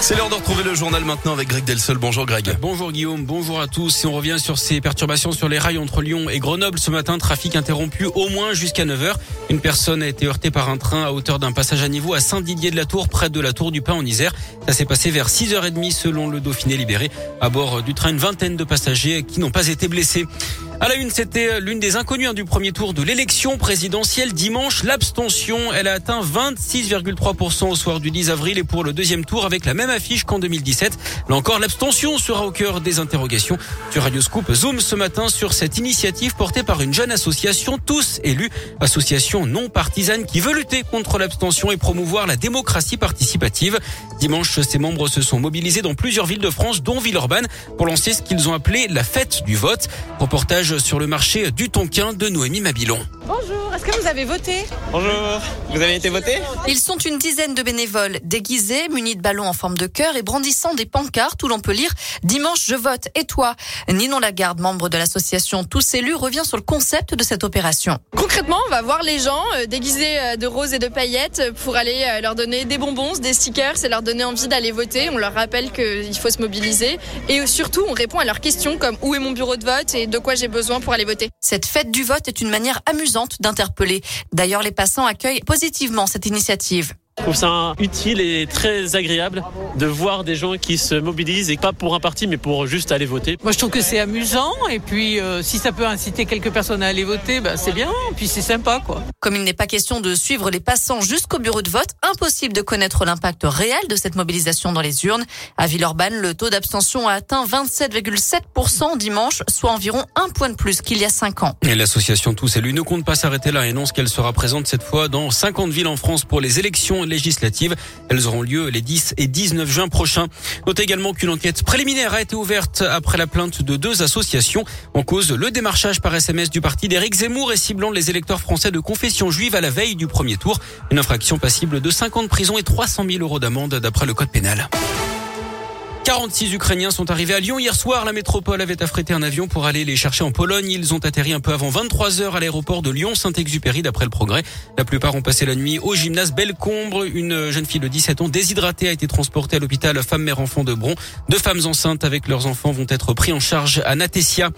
C'est l'heure de retrouver le journal maintenant avec Greg Delsol. Bonjour Greg. Bonjour Guillaume, bonjour à tous. Et on revient sur ces perturbations sur les rails entre Lyon et Grenoble. Ce matin, trafic interrompu au moins jusqu'à 9h. Une personne a été heurtée par un train à hauteur d'un passage à niveau à Saint-Didier-de-la-Tour, près de la Tour du Pain en Isère. Ça s'est passé vers 6h30 selon le Dauphiné libéré. À bord du train, une vingtaine de passagers qui n'ont pas été blessés. À la une, c'était l'une des inconnues du premier tour de l'élection présidentielle dimanche. L'abstention, elle a atteint 26,3% au soir du 10 avril et pour le deuxième tour avec la même affiche qu'en 2017. Là encore, l'abstention sera au cœur des interrogations. Sur Radio Scoop, Zoom ce matin sur cette initiative portée par une jeune association, tous élus, association non partisane qui veut lutter contre l'abstention et promouvoir la démocratie participative. Dimanche, ses membres se sont mobilisés dans plusieurs villes de France, dont Villeurbanne, pour lancer ce qu'ils ont appelé la fête du vote. Reportage sur le marché du Tonkin de Noémie Mabilon. Est-ce que vous avez voté Bonjour, vous avez été voté Ils sont une dizaine de bénévoles déguisés, munis de ballons en forme de cœur et brandissant des pancartes où l'on peut lire Dimanche je vote et toi? Ninon Lagarde, membre de l'association Tous élus, revient sur le concept de cette opération. Concrètement, on va voir les gens euh, déguisés euh, de roses et de paillettes pour aller euh, leur donner des bonbons, des stickers et leur donner envie d'aller voter. On leur rappelle qu'il faut se mobiliser et surtout on répond à leurs questions comme où est mon bureau de vote et de quoi j'ai besoin pour aller voter? Cette fête du vote est une manière amusante D'ailleurs, les passants accueillent positivement cette initiative. Je trouve ça utile et très agréable de voir des gens qui se mobilisent et pas pour un parti mais pour juste aller voter. Moi je trouve que c'est amusant et puis euh, si ça peut inciter quelques personnes à aller voter, bah, c'est bien, puis c'est sympa quoi. Comme il n'est pas question de suivre les passants jusqu'au bureau de vote, impossible de connaître l'impact réel de cette mobilisation dans les urnes. À Villeurbanne, le taux d'abstention a atteint 27,7% dimanche, soit environ un point de plus qu'il y a cinq ans. Et l'association Tous élus ne compte pas s'arrêter là et annonce qu'elle sera présente cette fois dans 50 villes en France pour les élections Elles auront lieu les 10 et 19 juin prochains. Notez également qu'une enquête préliminaire a été ouverte après la plainte de deux associations en cause le démarchage par SMS du parti d'Éric Zemmour et ciblant les électeurs français de confession juive à la veille du premier tour. Une infraction passible de 50 de prison et 300 000 euros d'amende d'après le code pénal. 46 Ukrainiens sont arrivés à Lyon hier soir. La métropole avait affrété un avion pour aller les chercher en Pologne. Ils ont atterri un peu avant 23 heures à l'aéroport de Lyon-Saint-Exupéry d'après le progrès. La plupart ont passé la nuit au gymnase Bellecombre. Une jeune fille de 17 ans déshydratée a été transportée à l'hôpital femme-mère-enfant de Bron. Deux femmes enceintes avec leurs enfants vont être pris en charge à Natessia.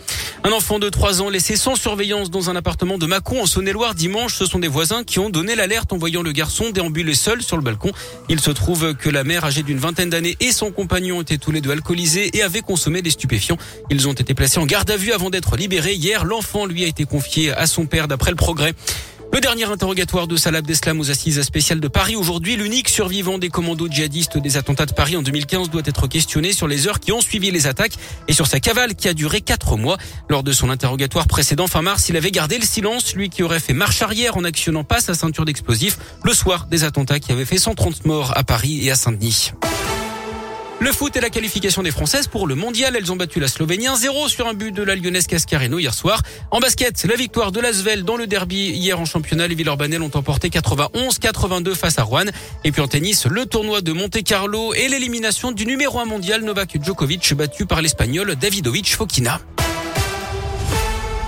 Un enfant de 3 ans laissé sans surveillance dans un appartement de Mâcon en Saône-et-Loire dimanche. Ce sont des voisins qui ont donné l'alerte en voyant le garçon déambuler seul sur le balcon. Il se trouve que la mère âgée d'une vingtaine d'années et son compagnon étaient tous les deux alcoolisés et avaient consommé des stupéfiants. Ils ont été placés en garde à vue avant d'être libérés. Hier, l'enfant lui a été confié à son père d'après le progrès. Le dernier interrogatoire de Salah Abdeslam aux assises spéciales de Paris aujourd'hui, l'unique survivant des commandos djihadistes des attentats de Paris en 2015 doit être questionné sur les heures qui ont suivi les attaques et sur sa cavale qui a duré quatre mois. Lors de son interrogatoire précédent fin mars, il avait gardé le silence, lui qui aurait fait marche arrière en actionnant pas sa ceinture d'explosifs le soir des attentats qui avaient fait 130 morts à Paris et à Saint-Denis. Le foot et la qualification des Françaises pour le mondial. Elles ont battu la Slovénie 1-0 sur un but de la Lyonnaise Cascareno hier soir. En basket, la victoire de l'Asvel dans le derby hier en championnat. Les Villeurbanais ont emporté 91-82 face à Rouen. Et puis en tennis, le tournoi de Monte Carlo et l'élimination du numéro 1 mondial Novak Djokovic battu par l'Espagnol Davidovic Fokina.